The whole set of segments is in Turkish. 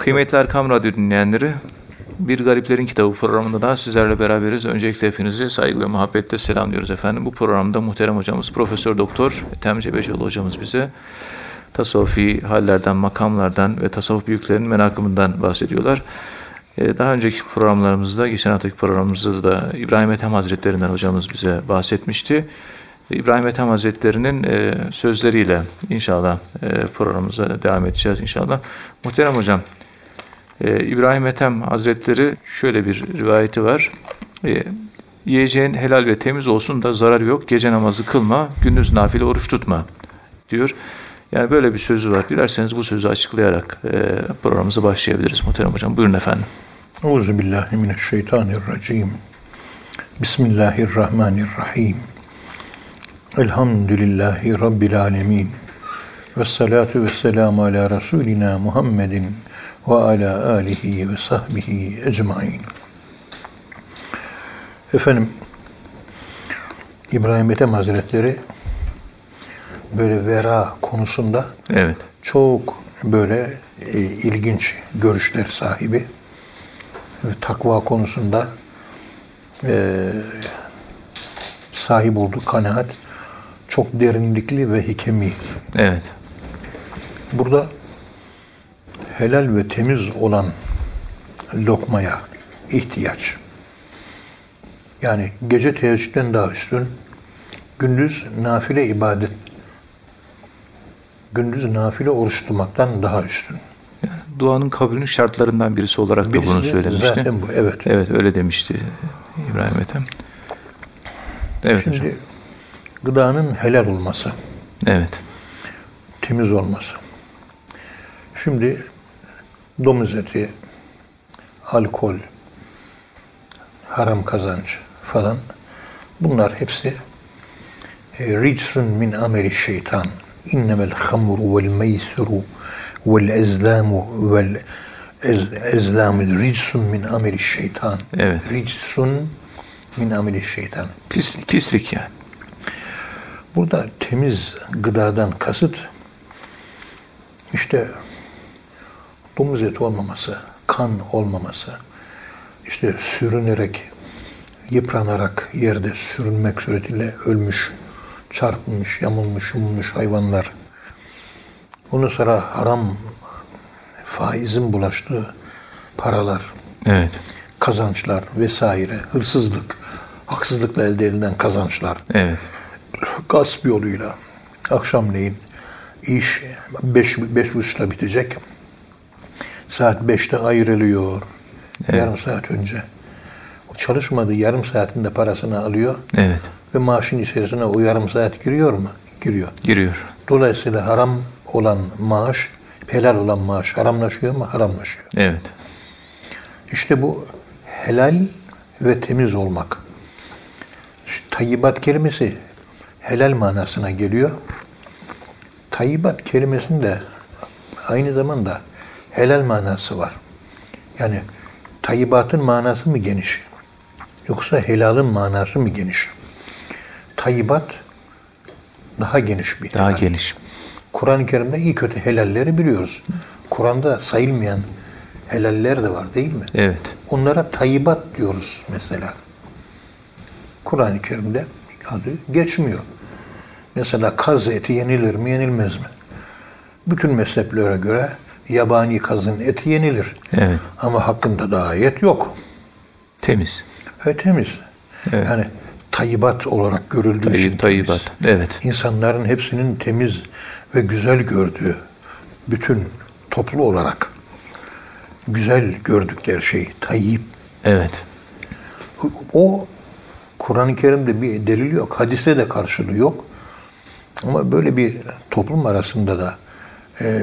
Kıymetli Erkam Radyo dinleyenleri, Bir Gariplerin Kitabı programında daha sizlerle beraberiz. Öncelikle hepinizi saygı ve muhabbetle selamlıyoruz efendim. Bu programda muhterem hocamız Profesör Doktor Ethem Cebecioğlu hocamız bize tasavvufi hallerden, makamlardan ve tasavvuf büyüklerinin menakımından bahsediyorlar. Ee, Daha önceki programlarımızda, geçen haftaki programımızda da İbrahim Ethem Hazretlerinden hocamız bize bahsetmişti. İbrahim Ethem Hazretleri'nin e, sözleriyle inşallah e, programımıza devam edeceğiz inşallah. Muhterem hocam, e, İbrahim Ethem Hazretleri şöyle bir rivayeti var. E, yiyeceğin helal ve temiz olsun da zararı yok. Gece namazı kılma, gündüz nafile oruç tutma diyor. Yani böyle bir sözü var. Dilerseniz bu sözü açıklayarak e, programımıza başlayabiliriz muhterem hocam. Buyurun efendim. Euzu billahi mineşşeytanirracim. Bismillahirrahmanirrahim. Elhamdülillahi rabbil alamin. Ve salatu ve selamu ala Resulina Muhammedin ve ala alihi ve sahbihi ecmain. Efendim, İbrahim Ethem Hazretleri böyle vera konusunda Evet. çok böyle e, ilginç görüşler sahibi ve takva konusunda e, sahip olduğu kanaat çok derinlikli ve hikemi. Evet. Burada helal ve temiz olan lokmaya ihtiyaç. Yani gece teheccüden daha üstün, gündüz nafile ibadet, gündüz nafile oruç tutmaktan daha üstün. Yani duanın kabulünün şartlarından birisi olarak da Birisi bunu de söylemişti. zaten bu, evet. Evet öyle demişti İbrahim Ethem. Evet Şimdi hocam. gıdanın helal olması, Evet. temiz olması. Şimdi domuz eti, alkol, haram kazanç falan bunlar hepsi e, ricsun min ameli şeytan. İnnemel hamru vel meysuru vel ezlamu vel ez, ezlamu ricsun min ameli şeytan. Evet. Ricsun min ameli şeytan. Pislik, pislik yani. Burada temiz gıdadan kasıt işte domuz eti olmaması, kan olmaması, işte sürünerek, yıpranarak yerde sürünmek suretiyle ölmüş, çarpılmış, yamulmuş, yumulmuş hayvanlar. Ondan sonra haram faizin bulaştığı paralar, Evet. kazançlar vesaire, hırsızlık, haksızlıkla elde edilen kazançlar Evet. gasp yoluyla akşamleyin iş beş, beş buçukta bitecek. Saat beşte ayrılıyor. Yarım saat önce. O çalışmadığı yarım saatinde parasını alıyor Evet. ve maaşın içerisine o yarım saat giriyor mu? Giriyor. Giriyor. Dolayısıyla haram olan maaş, helal olan maaş haramlaşıyor mu? Haramlaşıyor. Evet. İşte bu helal ve temiz olmak. Şu tayyibat kelimesi helal manasına geliyor. Tayyibat kelimesinde aynı zamanda helal manası var. Yani tayyibatın manası mı geniş? Yoksa helalın manası mı geniş? Tayyibat daha geniş bir Daha helal. geniş. Kur'an-ı Kerim'de iyi kötü helalleri biliyoruz. Kur'an'da sayılmayan helaller de var değil mi? Evet. Onlara tayyibat diyoruz mesela. Kur'an-ı Kerim'de adı geçmiyor. Mesela kaz eti yenilir mi yenilmez mi? Bütün mezheplere göre yabani kazın eti yenilir. Evet. Ama hakkında da ayet yok. Temiz. Ve temiz. Evet. Yani tayyibat olarak görüldüğü için Tayyip, tayyibat. temiz. Evet. İnsanların hepsinin temiz ve güzel gördüğü bütün toplu olarak güzel gördükleri şey tayyip. Evet. O Kur'an-ı Kerim'de bir delil yok. Hadiste de karşılığı yok. Ama böyle bir toplum arasında da e,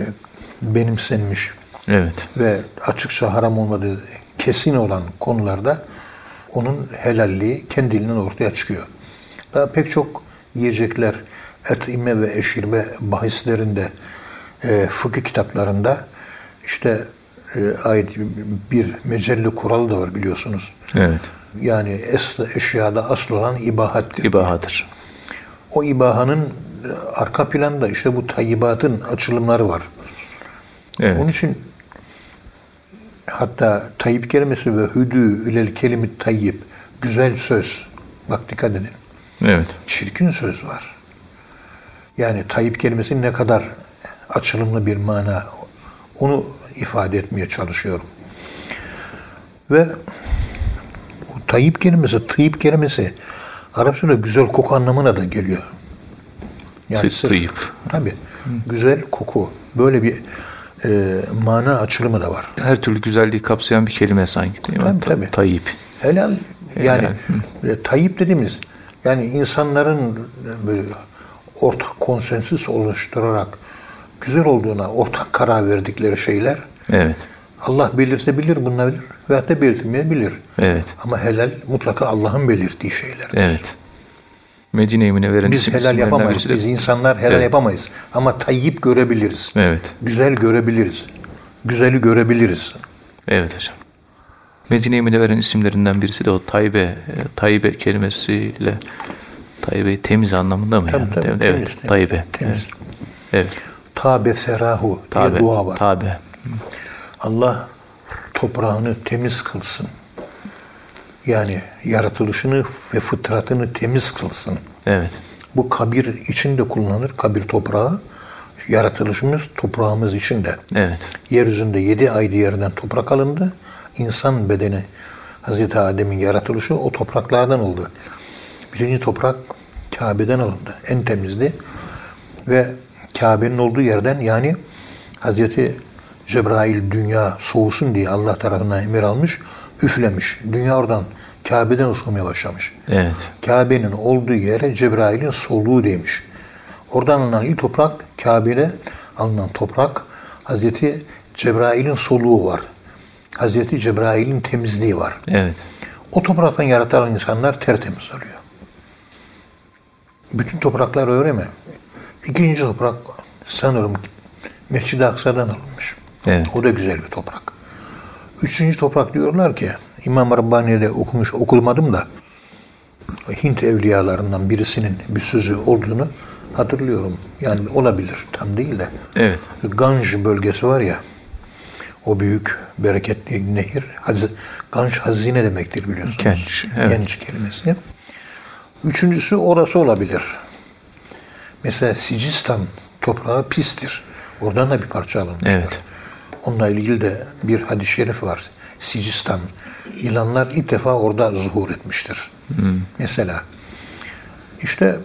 benimsenmiş Evet. ve açıkça haram olmadığı kesin olan konularda onun helalliği kendiliğinden ortaya çıkıyor. Daha pek çok yiyecekler, etime ve eşirme bahislerinde, e, fıkıh kitaplarında işte e, ait bir mecelli kuralı da var biliyorsunuz. Evet. Yani es, eşyada asıl olan ibahattir. İbahadır. O ibahanın arka planda işte bu tayyibatın açılımları var. Evet. Onun için hatta tayyip kelimesi ve hüdü ilel kelimi tayyip güzel söz. Bak dikkat edin. Evet. Çirkin söz var. Yani tayyip kelimesinin ne kadar açılımlı bir mana onu ifade etmeye çalışıyorum. Ve bu tayyip kelimesi, tayyip kelimesi Arapçada güzel koku anlamına da geliyor. Tı- sırf- tayyip. Tabii. Güzel koku. Böyle bir e, mana açılımı da var. Her türlü güzelliği kapsayan bir kelime sanki değil mi? Tabii, Ta- tabii. Tayyip. Helal yani Helal, e, tayyip dediğimiz yani insanların böyle ortak konsensüs oluşturarak güzel olduğuna ortak karar verdikleri şeyler Evet. Allah belirtebilir bunlar bilir veyahut da belirtmeyebilir. Evet. Ama helal mutlaka Allah'ın belirttiği şeyler. Evet. Medine-i Münevvere'nin Biz helal yapamayız. birisi de- Biz insanlar helal Evet. yapamayız. Ama tayyip görebiliriz. Evet. Güzel görebiliriz. Güzeli görebiliriz. Evet hocam. Medine-i Münevvere'nin isimlerinden birisi de o Taybe, e, Taybe kelimesiyle Taybe temiz anlamında mı? Tabii, yani? tabii, evet, temiz, evet, temiz, Taybe. temiz. Evet. Tabe serahu diye Tabe. dua var. Tabe. Allah toprağını temiz kılsın. Yani yaratılışını ve fıtratını temiz kılsın. Evet. Bu kabir için de kullanılır. Kabir toprağı. Yaratılışımız toprağımız için de. Evet. Yeryüzünde yedi aydı yerden toprak alındı. İnsan bedeni Hazreti Adem'in yaratılışı o topraklardan oldu. Birinci toprak Kabe'den alındı. En temizdi. Ve Kabe'nin olduğu yerden yani Hazreti Cebrail dünya soğusun diye Allah tarafından emir almış, üflemiş. Dünya oradan Kabe'den ısınmaya başlamış. Evet. Kabe'nin olduğu yere Cebrail'in soluğu demiş. Oradan alınan ilk toprak Kabe'de alınan toprak Hazreti Cebrail'in soluğu var. Hazreti Cebrail'in temizliği var. Evet. O topraktan yaratılan insanlar tertemiz oluyor. Bütün topraklar öyle mi? İkinci toprak sanırım Mescid-i Aksa'dan alınmış. Evet. O da güzel bir toprak. Üçüncü toprak diyorlar ki İmam Rabbani'de okumuş okumadım da Hint evliyalarından birisinin bir sözü olduğunu hatırlıyorum. Yani olabilir tam değil de. Evet. Ganj bölgesi var ya o büyük bereketli nehir. Haz- Ganj hazine demektir biliyorsunuz. Genç, evet. Genç kelimesi. Üçüncüsü orası olabilir. Mesela Sicistan toprağı pistir. Oradan da bir parça alınmıştır. Evet. Onunla ilgili de bir hadis-i şerif var. Sicistan. Yılanlar ilk defa orada zuhur etmiştir. Mesela. işte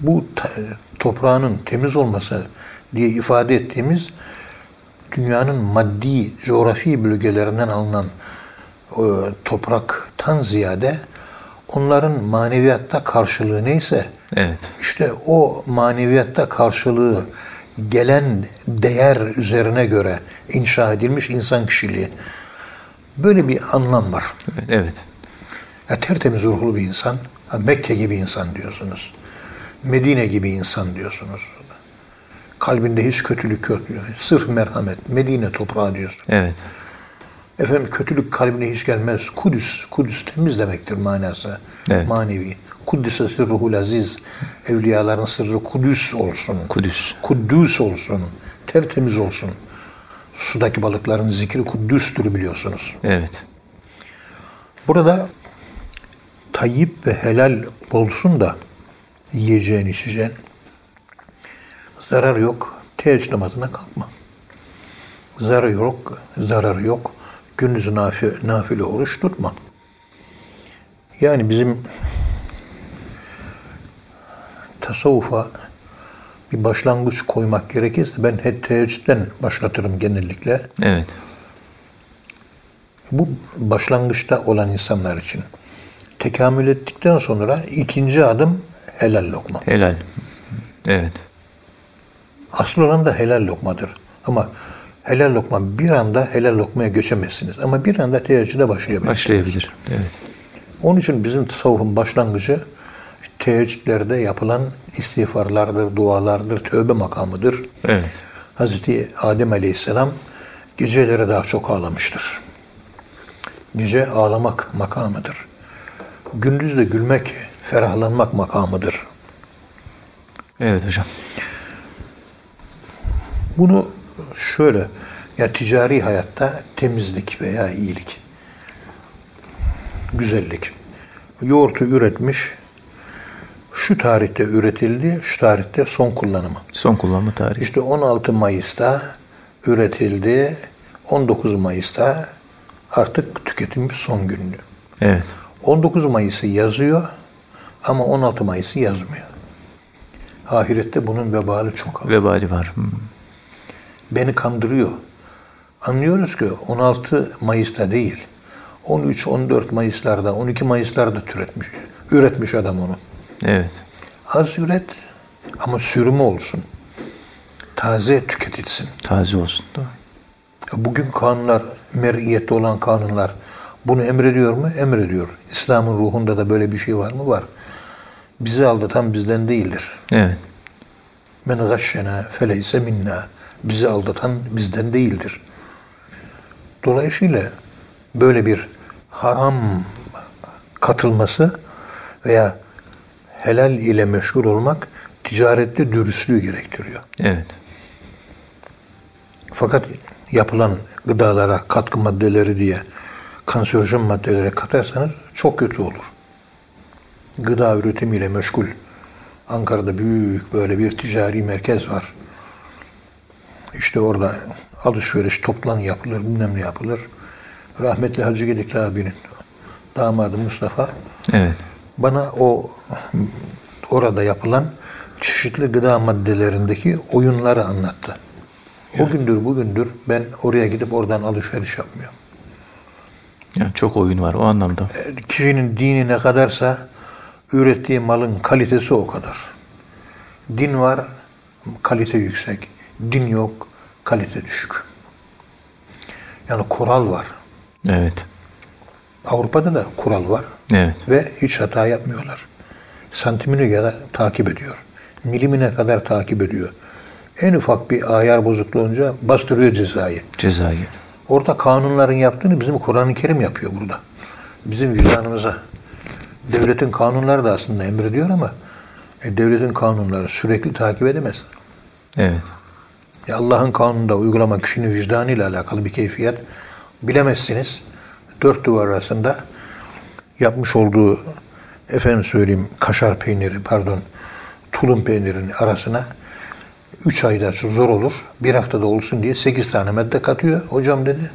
bu toprağının temiz olması diye ifade ettiğimiz dünyanın maddi coğrafi bölgelerinden alınan e, topraktan ziyade onların maneviyatta karşılığı neyse Evet. işte o maneviyatta karşılığı gelen değer üzerine göre inşa edilmiş insan kişiliği. Böyle bir anlam var. Evet. Ya tertemiz ruhlu bir insan, ha Mekke gibi insan diyorsunuz. Medine gibi insan diyorsunuz. Kalbinde hiç kötülük yok. Sırf merhamet. Medine toprağı diyorsun. Evet. Efendim kötülük kalbine hiç gelmez. Kudüs. Kudüs temiz demektir manası. Evet. Manevi. Kuddise sırruhul aziz. Evliyaların sırrı Kudüs olsun. Kudüs. Kuddüs olsun. Tertemiz olsun. Sudaki balıkların zikri Kuddüs'tür biliyorsunuz. Evet. Burada tayyip ve helal olsun da yiyeceğin içeceğin zarar yok. Teheccüd namazına kalkma. Zararı yok, zararı yok. Gündüzü nafile, nafile oruç tutma. Yani bizim tasavvufa bir başlangıç koymak gerekirse ben hep teheccüden başlatırım genellikle. Evet. Bu başlangıçta olan insanlar için. Tekamül ettikten sonra ikinci adım helal lokma. Helal. Evet. Asıl olan da helal lokmadır. Ama helal lokma bir anda helal lokmaya geçemezsiniz. Ama bir anda teheccüde başlayabilirsiniz. Başlayabilir. Evet. Onun için bizim tasavvufun başlangıcı teheccüdlerde yapılan istiğfarlardır, dualardır, tövbe makamıdır. Evet. Hazreti Adem Aleyhisselam geceleri daha çok ağlamıştır. Gece ağlamak makamıdır. Gündüz de gülmek, ferahlanmak makamıdır. Evet hocam. Bunu şöyle Ya ticari hayatta temizlik veya iyilik, güzellik. Yoğurtu üretmiş, şu tarihte üretildi, şu tarihte son kullanımı. Son kullanma tarihi. İşte 16 Mayıs'ta üretildi, 19 Mayıs'ta artık tüketim son günü. Evet. 19 Mayıs'ı yazıyor ama 16 Mayıs'ı yazmıyor. Ahirette bunun vebali çok ağır. Vebali var. Hmm. Beni kandırıyor. Anlıyoruz ki 16 Mayıs'ta değil, 13-14 Mayıs'larda, 12 Mayıs'larda türetmiş, üretmiş adam onu. Evet. Az üret ama sürümü olsun. Taze tüketilsin. Taze olsun. Doğru. Bugün kanunlar, mer'iyette olan kanunlar bunu emrediyor mu? Emrediyor. İslam'ın ruhunda da böyle bir şey var mı? Var. Bizi aldatan bizden değildir. Evet. Men gashşena feleyse minna. Bizi aldatan bizden değildir. Dolayısıyla böyle bir haram katılması veya helal ile meşgul olmak ticarette dürüstlüğü gerektiriyor. Evet. Fakat yapılan gıdalara katkı maddeleri diye kanserojen maddelere katarsanız çok kötü olur. Gıda üretimiyle meşgul. Ankara'da büyük böyle bir ticari merkez var. İşte orada alışveriş, toplan yapılır, bilmem ne yapılır. Rahmetli Hacı Gedikli abinin damadı Mustafa Evet. bana o orada yapılan çeşitli gıda maddelerindeki oyunları anlattı. O gündür bugündür ben oraya gidip oradan alışveriş yapmıyorum. Yani çok oyun var o anlamda. E, Kişinin dini ne kadarsa ürettiği malın kalitesi o kadar. Din var, kalite yüksek. Din yok, kalite düşük. Yani kural var. Evet. Avrupa'da da kural var. Evet. Ve hiç hata yapmıyorlar. Santimine kadar takip ediyor. Milimine kadar takip ediyor. En ufak bir ayar bozukluğu olunca bastırıyor cezayı. Cezayir. Orada kanunların yaptığını bizim Kur'an-ı Kerim yapıyor burada. Bizim vicdanımıza. Devletin kanunları da aslında emrediyor ama e, devletin kanunları sürekli takip edemez. Evet. E, Allah'ın kanununda uygulama kişinin vicdanıyla alakalı bir keyfiyet bilemezsiniz. Dört duvar arasında yapmış olduğu efendim söyleyeyim kaşar peyniri pardon tulum peynirinin arasına üç ayda zor olur. Bir haftada olsun diye sekiz tane madde katıyor. Hocam dedi.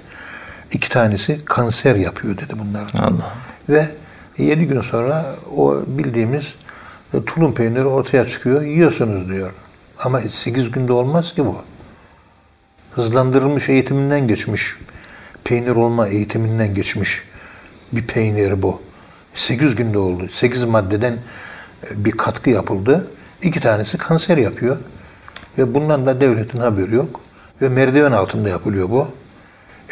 iki tanesi kanser yapıyor dedi bunlar. Allah. Ve yedi gün sonra o bildiğimiz tulum peyniri ortaya çıkıyor. Yiyorsunuz diyor. Ama sekiz günde olmaz ki bu. Hızlandırılmış eğitiminden geçmiş. Peynir olma eğitiminden geçmiş bir peynir bu. 8 günde oldu. 8 maddeden e, bir katkı yapıldı. İki tanesi kanser yapıyor. Ve bundan da devletin haberi yok. Ve merdiven altında yapılıyor bu.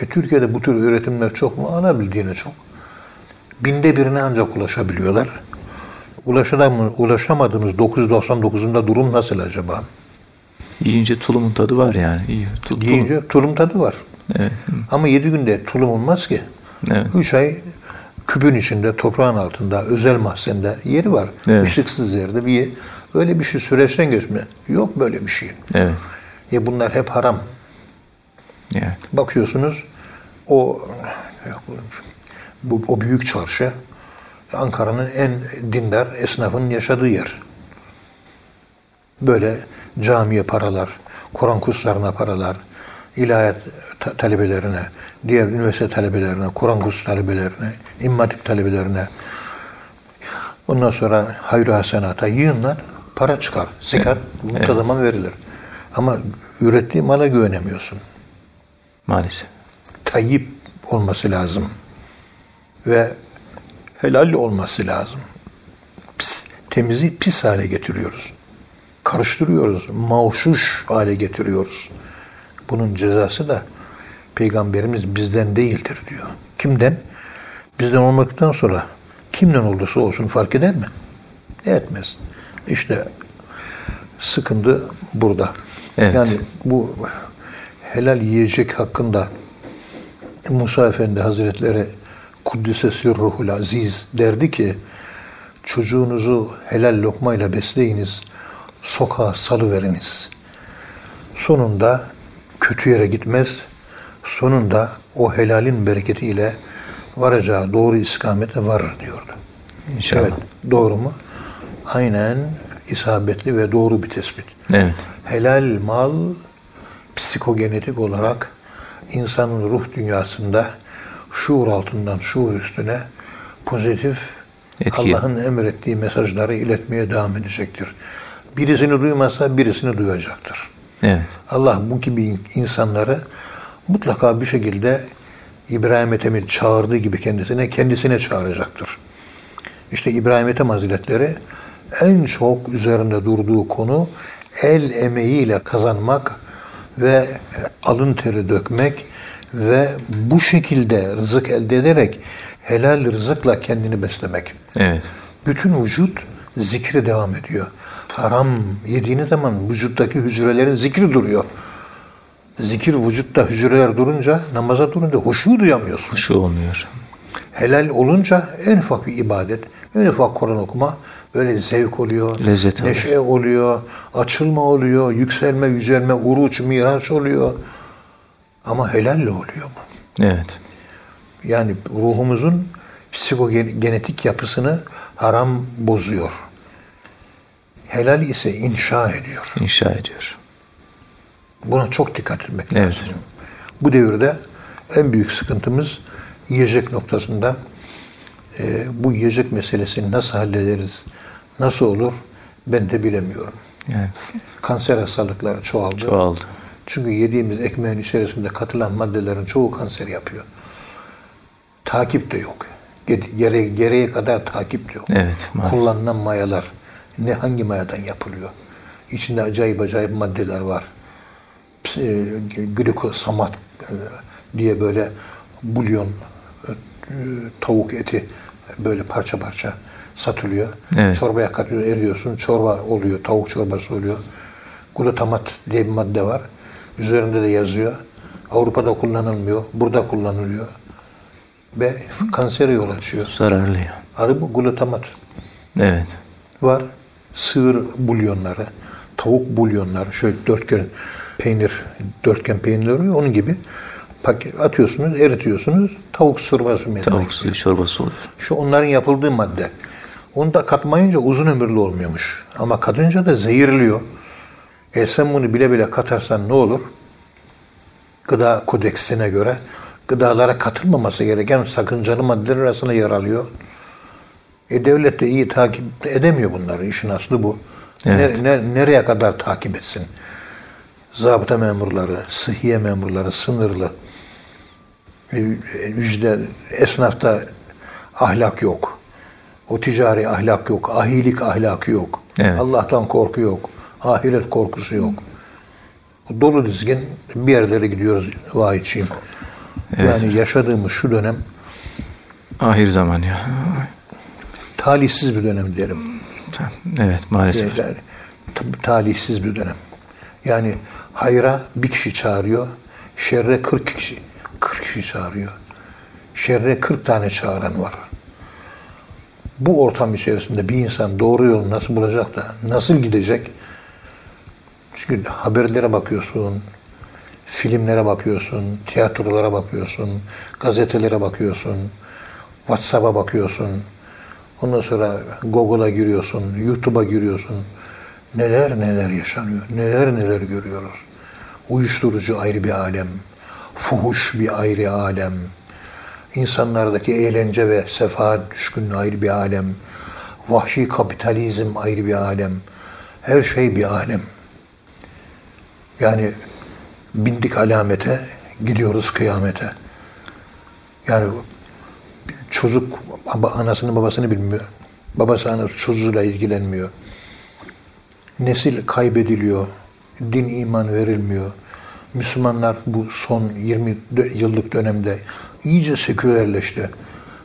E, Türkiye'de bu tür üretimler çok mu? Alabildiğine çok. Binde birine ancak ulaşabiliyorlar. Ulaşamadığımız 999'unda durum nasıl acaba? Yiyince tulumun tadı var yani. İyi. Tu- tulum. Yiyince tulum tadı var. Evet. Ama 7 günde tulum olmaz ki. Evet. 3 ay küpün içinde, toprağın altında, özel mahzende yeri var. Evet. Işıksız yerde bir öyle bir şey süreçten geçme. Yok böyle bir şey. Evet. Ya bunlar hep haram. Evet. Bakıyorsunuz o bu, o büyük çarşı Ankara'nın en dindar esnafının yaşadığı yer. Böyle camiye paralar, Kur'an kurslarına paralar, ilahiyat ta- talebelerine, diğer üniversite talebelerine, Kur'an kursu talebelerine, İmam Hatip talebelerine, ondan sonra hayır hasenata yığınlar, para çıkar. Zekat muntazaman verilir. Ama ürettiği mala güvenemiyorsun Maalesef. tayyip olması lazım. Ve helal olması lazım. Pis, temizi pis hale getiriyoruz. Karıştırıyoruz. Mavşuş hale getiriyoruz. Bunun cezası da Peygamberimiz bizden değildir diyor. Kimden? Bizden olmaktan sonra kimden olursa olsun fark eder mi? Etmez. İşte sıkıntı burada. Evet. Yani bu helal yiyecek hakkında Musa Efendi Hazretleri Kuddise Sirruhul Aziz derdi ki çocuğunuzu helal lokmayla besleyiniz, sokağa salıveriniz. Sonunda kötü yere gitmez, sonunda o helalin bereketiyle varacağı doğru istikamete varır diyordu. İnşallah. Evet, doğru mu? Aynen isabetli ve doğru bir tespit. Evet. Helal mal psikogenetik olarak insanın ruh dünyasında şuur altından şuur üstüne pozitif. Allah'ın emrettiği mesajları iletmeye devam edecektir. Birisini duymazsa birisini duyacaktır. Evet. Allah bu gibi insanları mutlaka bir şekilde İbrahim Ethem'i çağırdığı gibi kendisine, kendisine çağıracaktır. İşte İbrahim Ethem Hazretleri en çok üzerinde durduğu konu el emeğiyle kazanmak ve alın teri dökmek ve bu şekilde rızık elde ederek helal rızıkla kendini beslemek. Evet. Bütün vücut zikri devam ediyor. Haram yediğiniz zaman vücuttaki hücrelerin zikri duruyor. Zikir vücutta hücreler durunca, namaza durunca huşu duyamıyorsun. Şu olmuyor. Helal olunca en ufak bir ibadet, en ufak Kur'an okuma böyle zevk oluyor, Lezzet neşe oluyor, açılma oluyor, yükselme, yücelme, uruç, miraç oluyor. Ama helalle oluyor bu. Evet. Yani ruhumuzun psikogenetik yapısını haram bozuyor. Helal ise inşa ediyor. İnşa ediyor. Buna çok dikkat etmek Evet. lazım. Bu devirde en büyük sıkıntımız yiyecek noktasında e, bu yiyecek meselesini nasıl hallederiz, nasıl olur ben de bilemiyorum. Yani Kanser hastalıkları çoğaldı. çoğaldı. Çünkü yediğimiz ekmeğin içerisinde katılan maddelerin çoğu kanser yapıyor. Takip de yok. Gere, gereği kadar takip de yok. Evet, maalesef. Kullanılan mayalar ne hangi mayadan yapılıyor? İçinde acayip acayip maddeler var. E, glikosamat e, diye böyle bulyon e, tavuk eti böyle parça parça satılıyor. Evet. Çorbaya katıyor, eriyorsun. Çorba oluyor, tavuk çorbası oluyor. Glutamat diye bir madde var. Üzerinde de yazıyor. Avrupa'da kullanılmıyor, burada kullanılıyor. Ve kansere yol açıyor. Zararlı bu glutamat Evet. var. Sığır bulyonları, tavuk bulyonları, şöyle dörtgen peynir, dörtgen peynir oluyor. Onun gibi paket atıyorsunuz, eritiyorsunuz. Tavuk çorbası meydana Tavuk suyu çorbası oluyor. Şu onların yapıldığı madde. Onu da katmayınca uzun ömürlü olmuyormuş. Ama katınca da zehirliyor. E sen bunu bile bile katarsan ne olur? Gıda kodeksine göre gıdalara katılmaması gereken sakıncalı maddeler arasında yer alıyor. E devlet de iyi takip edemiyor bunları. İşin aslı bu. Evet. Nere- ne- nereye kadar takip etsin? Zabıta memurları, sıhhiye memurları sınırlı. E, Yüzde esnafta ahlak yok. O ticari ahlak yok. Ahilik ahlakı yok. Evet. Allah'tan korku yok. Ahiret korkusu yok. Dolu dizgin bir yerlere gidiyoruz vahiyçiyim. Evet. Yani yaşadığımız şu dönem Ahir zaman ya. Talihsiz bir dönem diyelim. Evet maalesef. Yani, t- talihsiz bir dönem. Yani hayra bir kişi çağırıyor, şerre 40 kişi 40 kişi çağırıyor. Şerre 40 tane çağıran var. Bu ortam içerisinde bir insan doğru yolu nasıl bulacak da nasıl gidecek? Çünkü haberlere bakıyorsun, filmlere bakıyorsun, tiyatrolara bakıyorsun, gazetelere bakıyorsun, WhatsApp'a bakıyorsun. Ondan sonra Google'a giriyorsun, YouTube'a giriyorsun. Neler neler yaşanıyor, neler neler görüyoruz. Uyuşturucu ayrı bir alem, fuhuş bir ayrı alem, insanlardaki eğlence ve sefahat düşkünlüğü ayrı bir alem, vahşi kapitalizm ayrı bir alem, her şey bir alem. Yani bindik alamete, gidiyoruz kıyamete. Yani çocuk anasını babasını bilmiyor. Babası anası çocuğuyla ilgilenmiyor. Nesil kaybediliyor. Din iman verilmiyor. Müslümanlar bu son 20 dö- yıllık dönemde iyice sekülerleşti.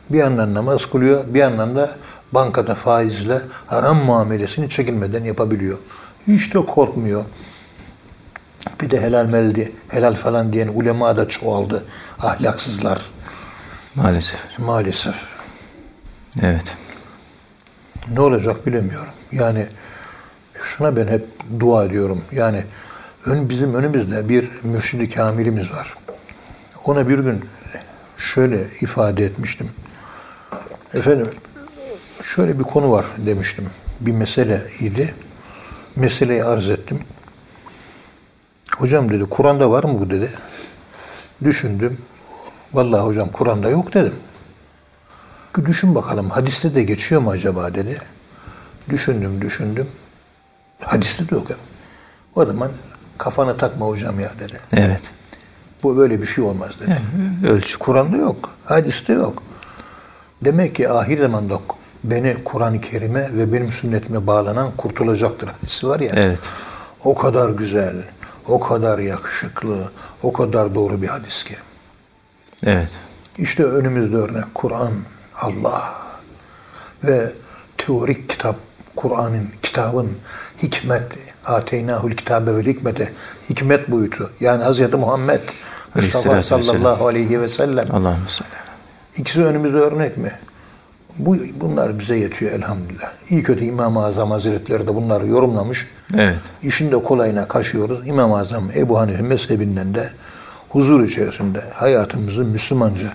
Bir yandan namaz kılıyor, bir yandan da bankada faizle haram muamelesini çekinmeden yapabiliyor. Hiç de korkmuyor. Bir de helal meldi, helal falan diyen ulema da çoğaldı. Ahlaksızlar Maalesef. maalesef. Evet. Ne olacak bilemiyorum. Yani şuna ben hep dua ediyorum. Yani ön, bizim önümüzde bir mürşidi kamilimiz var. Ona bir gün şöyle ifade etmiştim. Efendim şöyle bir konu var demiştim. Bir mesele idi. Meseleyi arz ettim. Hocam dedi Kur'an'da var mı bu dedi. Düşündüm. Vallahi hocam Kur'an'da yok dedim. Düşün bakalım hadiste de geçiyor mu acaba dedi. Düşündüm düşündüm. Hadiste de yok. O zaman kafana takma hocam ya dedi. Evet. Bu böyle bir şey olmaz dedi. Ölçü. Kur'an'da yok. Hadiste yok. Demek ki ahir zamanda beni Kur'an-ı Kerim'e ve benim sünnetime bağlanan kurtulacaktır hadisi var ya. Evet. O kadar güzel, o kadar yakışıklı, o kadar doğru bir hadis ki. Evet. İşte önümüzde örnek Kur'an, Allah ve teorik kitap, Kur'an'ın, kitabın hikmet, ateynahul kitabe ve hikmete, hikmet boyutu. Yani Hz. Muhammed Mustafa sallallahu aleyhi ve sellem. Allah'ım. İkisi önümüzde örnek mi? Bu, bunlar bize yetiyor elhamdülillah. İyi kötü İmam-ı Azam Hazretleri de bunları yorumlamış. Evet. İşin de kolayına kaşıyoruz. İmam-ı Azam Ebu Hanife mezhebinden de huzur içerisinde hayatımızı Müslümanca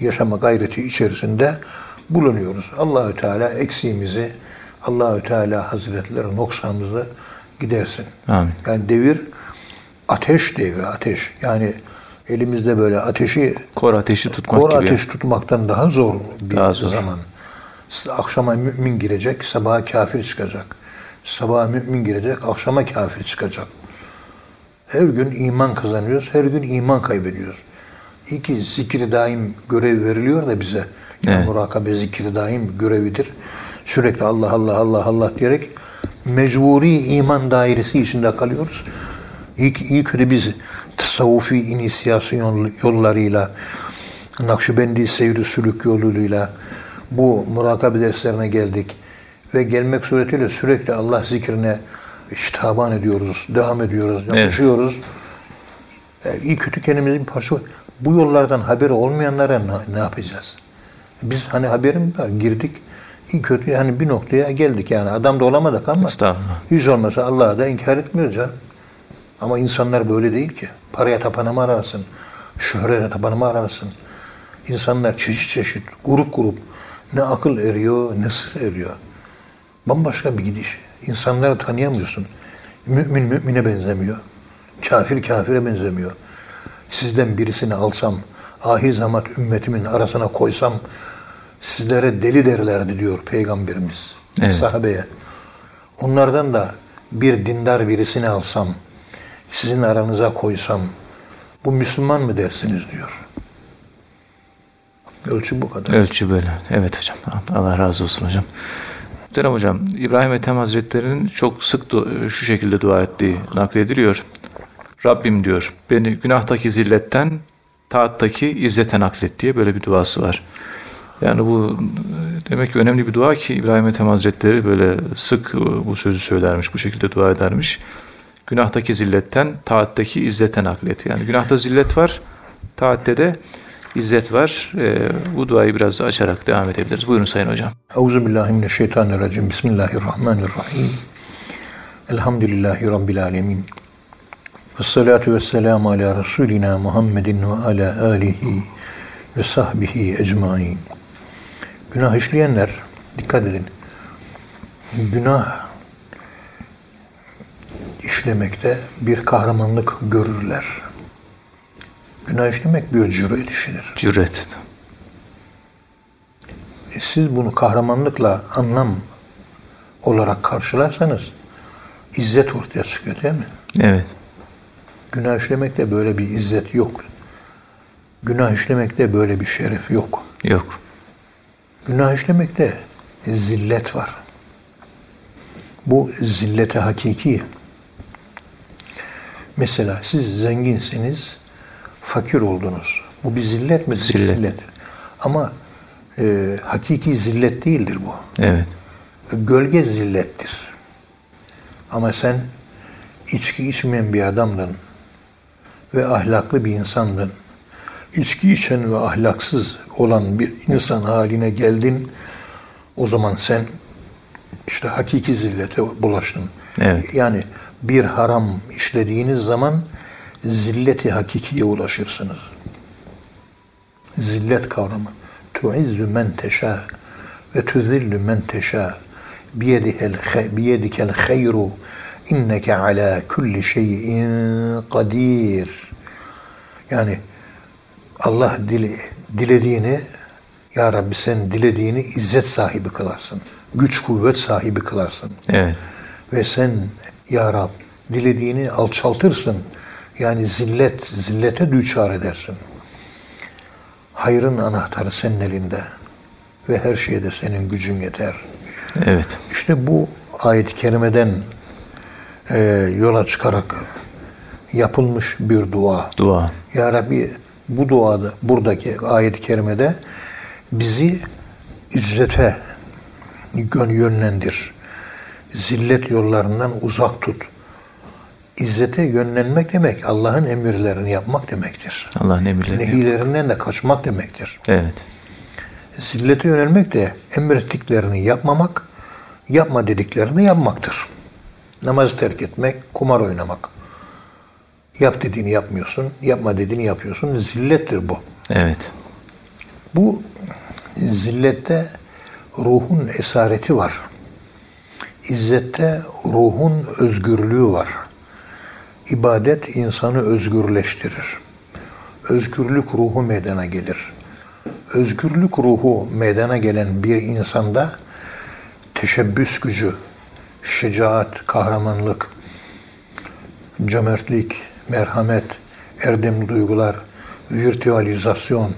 yaşama gayreti içerisinde bulunuyoruz. Allahü Teala eksiğimizi, Allahü Teala Hazretleri noksanımızı gidersin. Amin. Yani devir ateş devri, ateş. Yani elimizde böyle ateşi Kor ateşi tutmak Kor gibi. ateş tutmaktan daha zor bir Daha zor. zaman. Akşama mümin girecek, sabaha kafir çıkacak. Sabaha mümin girecek, akşama kafir çıkacak. Her gün iman kazanıyoruz, her gün iman kaybediyoruz. İyi ki zikri daim görev veriliyor da bize. Yani Evet. murakabe zikri daim görevidir. Sürekli Allah Allah Allah Allah diyerek mecburi iman dairesi içinde kalıyoruz. İyi, iyi kötü biz tasavvufi inisiyasyon yollarıyla, Nakşibendi seyri sülük yoluyla bu murakabe derslerine geldik. Ve gelmek suretiyle sürekli Allah zikrine iştihaban ediyoruz, devam ediyoruz, Evet. yapışıyoruz. E, iyi kötü kendimizin bir parça. Bu yollardan haberi olmayanlara ne, ne yapacağız? Biz hani haberimiz var, girdik. İyi kötü yani bir noktaya geldik yani. Adam da olamadık ama hiç olmasa Allah'a da inkar etmiyoruz canım. Ama insanlar böyle değil ki. Paraya tapana mı ararsın? Şöhrete tapana mı ararsın? İnsanlar çeşit çeşit, grup grup. Ne akıl eriyor, ne sır eriyor. Bambaşka bir gidiş. İnsanları tanıyamıyorsun. Mümin mümine benzemiyor. Kafir kafire benzemiyor. Sizden birisini alsam, ahir zaman ümmetimin arasına koysam sizlere deli derlerdi diyor Peygamberimiz Evet. sahabeye. Onlardan da bir dindar birisini alsam, sizin aranıza koysam, bu Müslüman mı dersiniz diyor. Ölçü bu kadar. Ölçü böyle. Evet hocam. Allah razı olsun hocam. Muhterem hocam, İbrahim Ethem Hazretleri'nin çok sık du- şu şekilde dua ettiği naklediliyor. Rabbim diyor, beni günahtaki zilletten, taattaki izzete naklet diye böyle bir duası var. Yani bu e, demek ki önemli bir dua ki İbrahim Ethem Hazretleri böyle sık e, bu sözü söylermiş, bu şekilde dua edermiş. Günahtaki zilletten, taattaki izzete naklet. Yani günahta zillet var, taatte de İzzet var. Ee, bu duayı biraz açarak devam edebiliriz. Buyurun Sayın Hocam. Euzubillahimineşşeytanirracim. Bismillahirrahmanirrahim. Elhamdülillahi Rabbil alemin. Ve salatu ve selamu ala Resulina Muhammedin ve ala alihi ve sahbihi ecmain. Günah işleyenler, dikkat edin. Günah işlemekte bir kahramanlık görürler. Günah işlemek bir cüret işidir. Cüret. E, Siz bunu kahramanlıkla anlam olarak karşılarsanız izzet ortaya çıkıyor değil mi? Evet. Günah işlemekte böyle bir izzet yok. Günah işlemekte böyle bir şeref yok. Yok. Günah işlemekte zillet var. Bu zillete hakiki. Mesela siz zenginseniz fakir oldunuz. Bu bir zillet mi? Zillet. Ama e, hakiki zillet değildir bu. Evet. Gölge zillettir. Ama sen içki içmeyen bir adamdın ve ahlaklı bir insandın. İçki içen ve ahlaksız olan bir insan haline geldin. O zaman sen işte hakiki zillete bulaştın. Evet. Yani bir haram işlediğiniz zaman zilleti hakikiye ulaşırsınız. Zillet kavramı. Tuizzu men teşâ ve tuzillu men teşâ. Biyedikel, hayru inneke ala kulli şeyin kadir. Yani Allah dile, dilediğini ya Rabbi sen dilediğini izzet sahibi kılarsın. Güç kuvvet sahibi kılarsın. Evet. Ve sen ya Rab dilediğini alçaltırsın. Yani zillet, zillete düçar edersin. Hayrın anahtarı senin elinde. Ve her şeyde senin gücün yeter. Evet. İşte bu ayet-i kerimeden e, yola çıkarak yapılmış bir dua. Dua. Ya Rabbi bu duada, buradaki ayet-i kerimede bizi izzete yön- yönlendir. Zillet yollarından uzak tut. İzzete yönlenmek demek Allah'ın emirlerini yapmak demektir. Allah'ın emirleri. Nehilerinden de kaçmak demektir. Evet. Zillete yönelmek de emrettiklerini yapmamak, yapma dediklerini yapmaktır. Namazı terk etmek, kumar oynamak. Yap dediğini yapmıyorsun, yapma dediğini yapıyorsun. Zillettir bu. Evet. Bu zillette ruhun esareti var. İzzette ruhun özgürlüğü var. İbadet insanı özgürleştirir. Özgürlük ruhu meydana gelir. Özgürlük ruhu meydana gelen bir insanda teşebbüs gücü, şecaat, kahramanlık, cömertlik, merhamet, erdemli duygular, virtüalizasyon,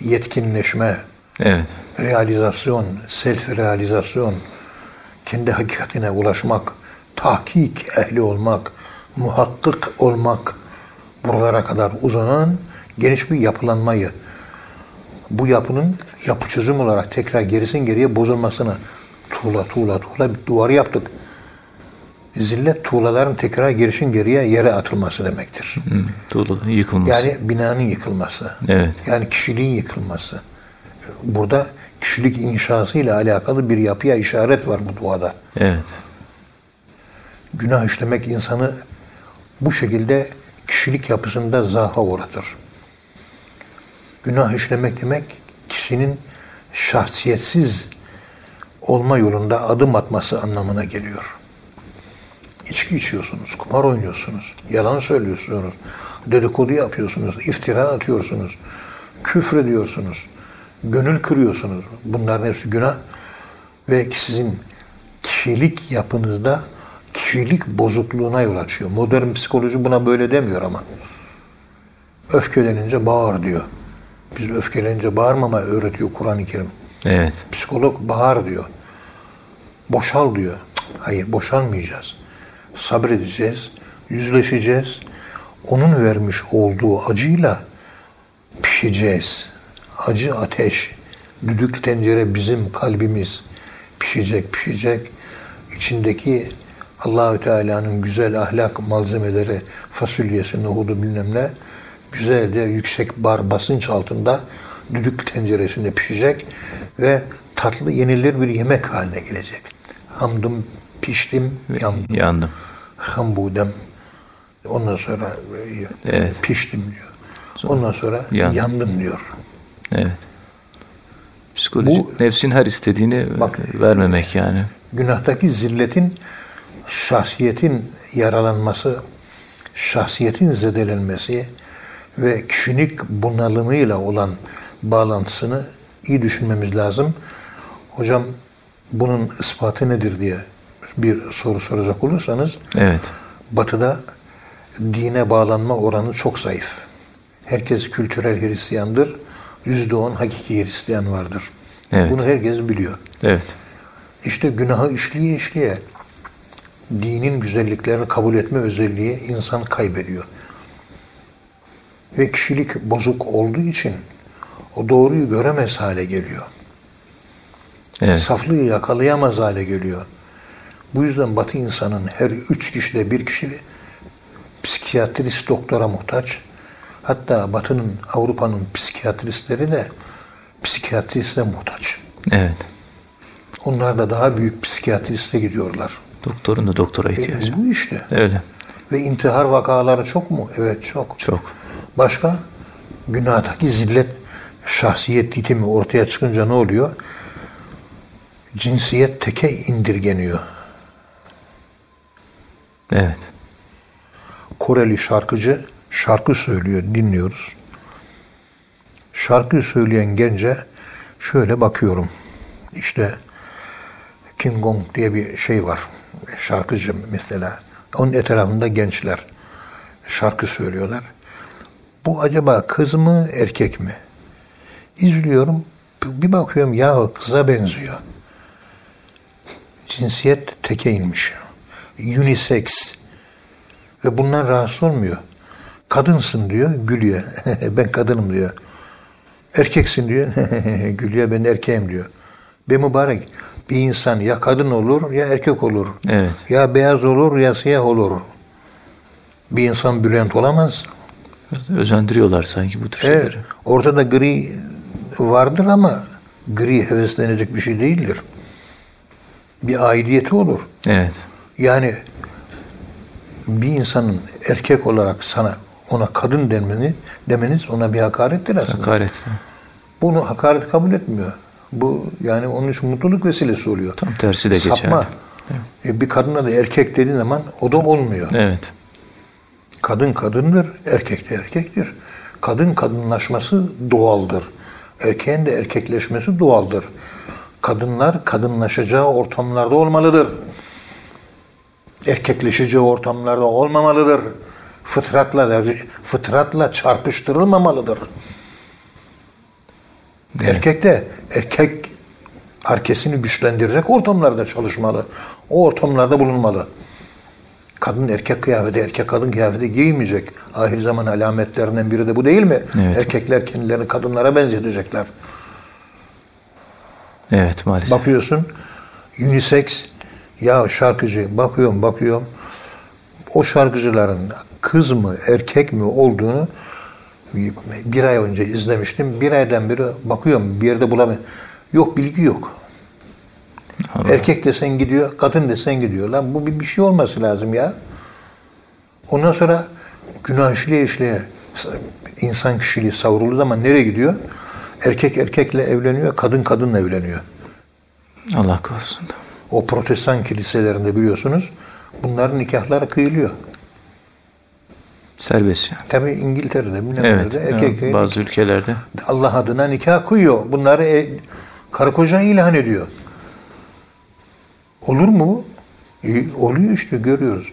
yetkinleşme, Evet. realizasyon, self realizasyon, kendi hakikatine ulaşmak, tahkik ehli olmak, muhakkik olmak, buralara kadar uzanan geniş bir yapılanmayı, bu yapının yapı çözüm olarak tekrar gerisin geriye bozulmasını tuğla tuğla tuğla bir duvarı yaptık. Zillet tuğlaların tekrar gerisin geriye yere atılması demektir. Tuğlaların yıkılması. Yani binanın yıkılması. Evet. Yani kişiliğin yıkılması. Burada kişilik inşası ile alakalı bir yapıya işaret var bu duada. Evet. Günah işlemek insanı bu şekilde kişilik yapısında zaha uğratır. Günah işlemek demek kişinin şahsiyetsiz olma yolunda adım atması anlamına geliyor. İçki içiyorsunuz, kumar oynuyorsunuz, yalan söylüyorsunuz, dedikodu yapıyorsunuz, iftira atıyorsunuz, küfür ediyorsunuz, gönül kırıyorsunuz. Bunların hepsi günah ve sizin kişilik yapınızda kişilik bozukluğuna yol açıyor. Modern psikoloji buna böyle demiyor ama. Öfkelenince bağır diyor. Biz öfkelenince bağırmama öğretiyor Kur'an-ı Kerim. Evet. Psikolog bağır diyor. Boşal diyor. Hayır boşalmayacağız. Sabredeceğiz. Yüzleşeceğiz. Onun vermiş olduğu acıyla pişeceğiz. Acı ateş. Düdük tencere bizim kalbimiz. Pişecek pişecek. İçindeki Allahü Teala'nın güzel ahlak malzemeleri, fasulyesi, nohudu bilmem ne güzelce yüksek bar basınç altında düdük tenceresinde pişecek ve tatlı yenilir bir yemek haline gelecek. Hamdım, piştim, yandım. Yandım. Hambudem. Ondan sonra Evet. piştim diyor. Ondan sonra Yandım. yandım diyor. Evet. Psikoloji Bu- nefsin her istediğini Bak- vermemek yani. Günahtaki zilletin şahsiyetin yaralanması, şahsiyetin zedelenmesi ve kişilik bunalımıyla olan bağlantısını iyi düşünmemiz lazım. Hocam bunun ispatı nedir diye bir soru soracak olursanız Evet. Batı'da dine bağlanma oranı çok zayıf. Herkes kültürel Hristiyandır. Yüzde on hakiki Hristiyan vardır. Evet. Bunu herkes biliyor. Evet. İşte günahı işleye işleye dinin güzelliklerini kabul etme özelliği insan kaybediyor. Ve kişilik bozuk olduğu için o doğruyu göremez hale geliyor. Evet. Saflığı yakalayamaz hale geliyor. Bu yüzden Batı insanın her üç kişide bir kişi psikiyatrist doktora muhtaç. Hatta Batı'nın, Avrupa'nın psikiyatristleri de psikiyatriste muhtaç. Evet. Onlar da daha büyük psikiyatriste gidiyorlar. Doktorun da doktora E, ihtiyacı. bu işte. Öyle. Ve intihar vakaları çok mu? Evet çok. Çok. Başka? Günahtaki zillet şahsiyet ditimi ortaya çıkınca ne oluyor? Cinsiyet teke indirgeniyor. Evet. Koreli şarkıcı şarkı söylüyor, dinliyoruz. Şarkı söyleyen gence şöyle bakıyorum. İşte King Kong diye bir şey var. Şarkıcı mesela. Onun etrafında gençler şarkı söylüyorlar. Bu acaba kız mı erkek mi? İzliyorum. Bir bakıyorum ya kıza benziyor. Cinsiyet teke inmiş. Unisex. Ve bundan rahatsız olmuyor. Kadınsın diyor, gülüyor. ben kadınım diyor. Erkeksin diyor, gülüyor ben erkeğim diyor. Be mübarek bir insan ya kadın olur ya erkek olur. Evet. Ya beyaz olur ya siyah olur. Bir insan bülent olamaz. Özendiriyorlar sanki bu tür Evet, şeyleri. ortada gri vardır ama gri heveslenecek bir şey değildir. Bir aidiyeti olur. Evet. Yani bir insanın erkek olarak sana ona kadın demeni, demeniz ona bir hakarettir aslında. Hakaret. Bunu hakaret kabul etmiyor. Bu yani onun için mutluluk vesilesi oluyor. Tam tersi de Sapma. geçerli. E, bir kadına da erkek dediğin zaman o da olmuyor. Evet. Kadın kadındır, erkek de erkektir. Kadın kadınlaşması doğaldır. Erkeğin de erkekleşmesi doğaldır. Kadınlar kadınlaşacağı ortamlarda olmalıdır. Erkekleşeceği ortamlarda olmamalıdır. Fıtratla fıtratla çarpıştırılmamalıdır. Erkek de erkek arkesini güçlendirecek ortamlarda çalışmalı. O ortamlarda bulunmalı. Kadın erkek kıyafeti, erkek kadın kıyafeti giymeyecek. Ahir zaman alametlerinden biri de bu değil mi? Evet. Erkekler kendilerini kadınlara benzetecekler. Evet maalesef. Bakıyorsun unisex ya şarkıcı bakıyorum bakıyorum o şarkıcıların kız mı erkek mi olduğunu bir ay önce izlemiştim. Bir aydan beri bakıyorum bir yerde bulamıyorum. Yok bilgi yok. Allah. Erkek desen gidiyor, kadın desen gidiyor. Lan bu bir, bir şey olması lazım ya. Ondan sonra günah işleye işleye insan kişiliği savrulduğu zaman nereye gidiyor? Erkek erkekle evleniyor, kadın kadınla evleniyor. Allah korusun. O protestan kiliselerinde biliyorsunuz bunların nikahları kıyılıyor. Serbest yani. Tabi İngiltere'de bilmem Evet. erkek yani bazı ülkelerde. Allah adına nikah kıyıyor. Bunları e, karı koca ilan ediyor. Olur mu? E, oluyor işte görüyoruz.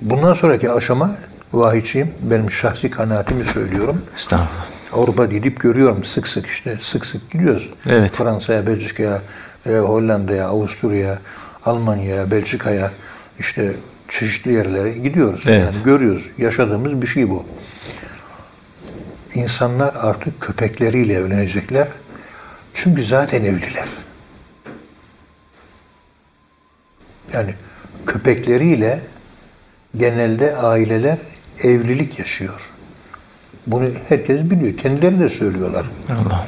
Bundan sonraki aşama vahiyçiyim. Benim şahsi kanaatimi söylüyorum. Estağfurullah. Avrupa gidip görüyorum sık sık işte sık sık gidiyoruz. Evet. Fransa'ya, Belçika'ya, e, Hollanda'ya, Avusturya'ya, Almanya'ya, Belçika'ya işte çeşitli yerlere gidiyoruz. Evet. Yani görüyoruz. Yaşadığımız bir şey bu. İnsanlar artık köpekleriyle evlenecekler. Çünkü zaten evliler. Yani köpekleriyle genelde aileler evlilik yaşıyor. Bunu herkes biliyor. Kendileri de söylüyorlar. Allah.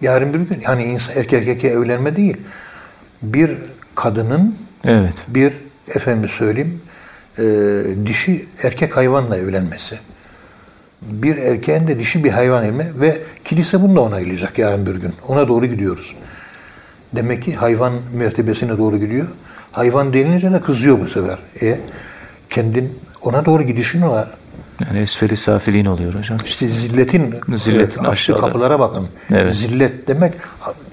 Yarın bir gün hani insan erkek erkeğe evlenme değil. Bir kadının Evet. bir efendim söyleyeyim e, dişi erkek hayvanla evlenmesi. Bir erkeğin de dişi bir hayvan evlenme ve kilise bunu da onaylayacak yarın bir gün. Ona doğru gidiyoruz. Demek ki hayvan mertebesine doğru gidiyor. Hayvan denilince de kızıyor bu sefer. E kendin ona doğru gidişin ona Yani esferi safiliğin oluyor hocam. işte zilletin Zilletin açtığı kapılara bakın. Evet. Zillet demek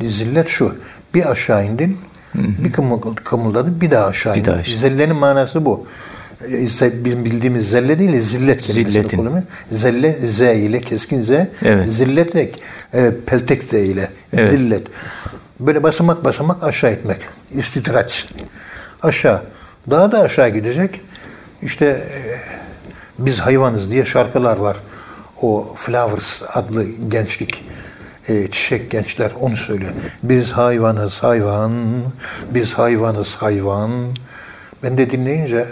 zillet şu. Bir aşağı indin, bir kımıl- kımıldadın, bir daha aşağı daha aşağı. Zellenin manası bu. İse Bizim bildiğimiz zelle değil, zillet Zilletin. kullanıyor. Zelle Z ile keskin Z, Evet. zillet e, peltek Z ile Evet. zillet. Böyle basamak basamak aşağı etmek. İstitraç. Aşağı. Daha da aşağı gidecek. İşte e, biz hayvanız diye şarkılar var. O Flowers adlı gençlik e, çiçek gençler onu söylüyor. Biz hayvanız hayvan, biz hayvanız hayvan. Ben de dinleyince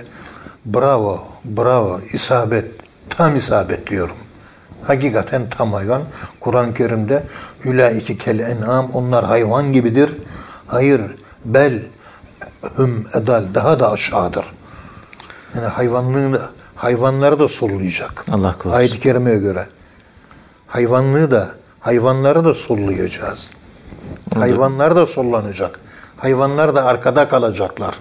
bravo, bravo, isabet, tam isabet diyorum. Hakikaten tam hayvan. Kur'an-ı Kerim'de ülaiki kel en'am onlar hayvan gibidir. Hayır, bel hüm edal daha da aşağıdır. Yani hayvanlığını hayvanları da soluyacak. Allah korusun. Ayet-i kerimeye göre. Hayvanlığı da hayvanları da sollayacağız. Hayvanlar da sollanacak. Hayvanlar da arkada kalacaklar.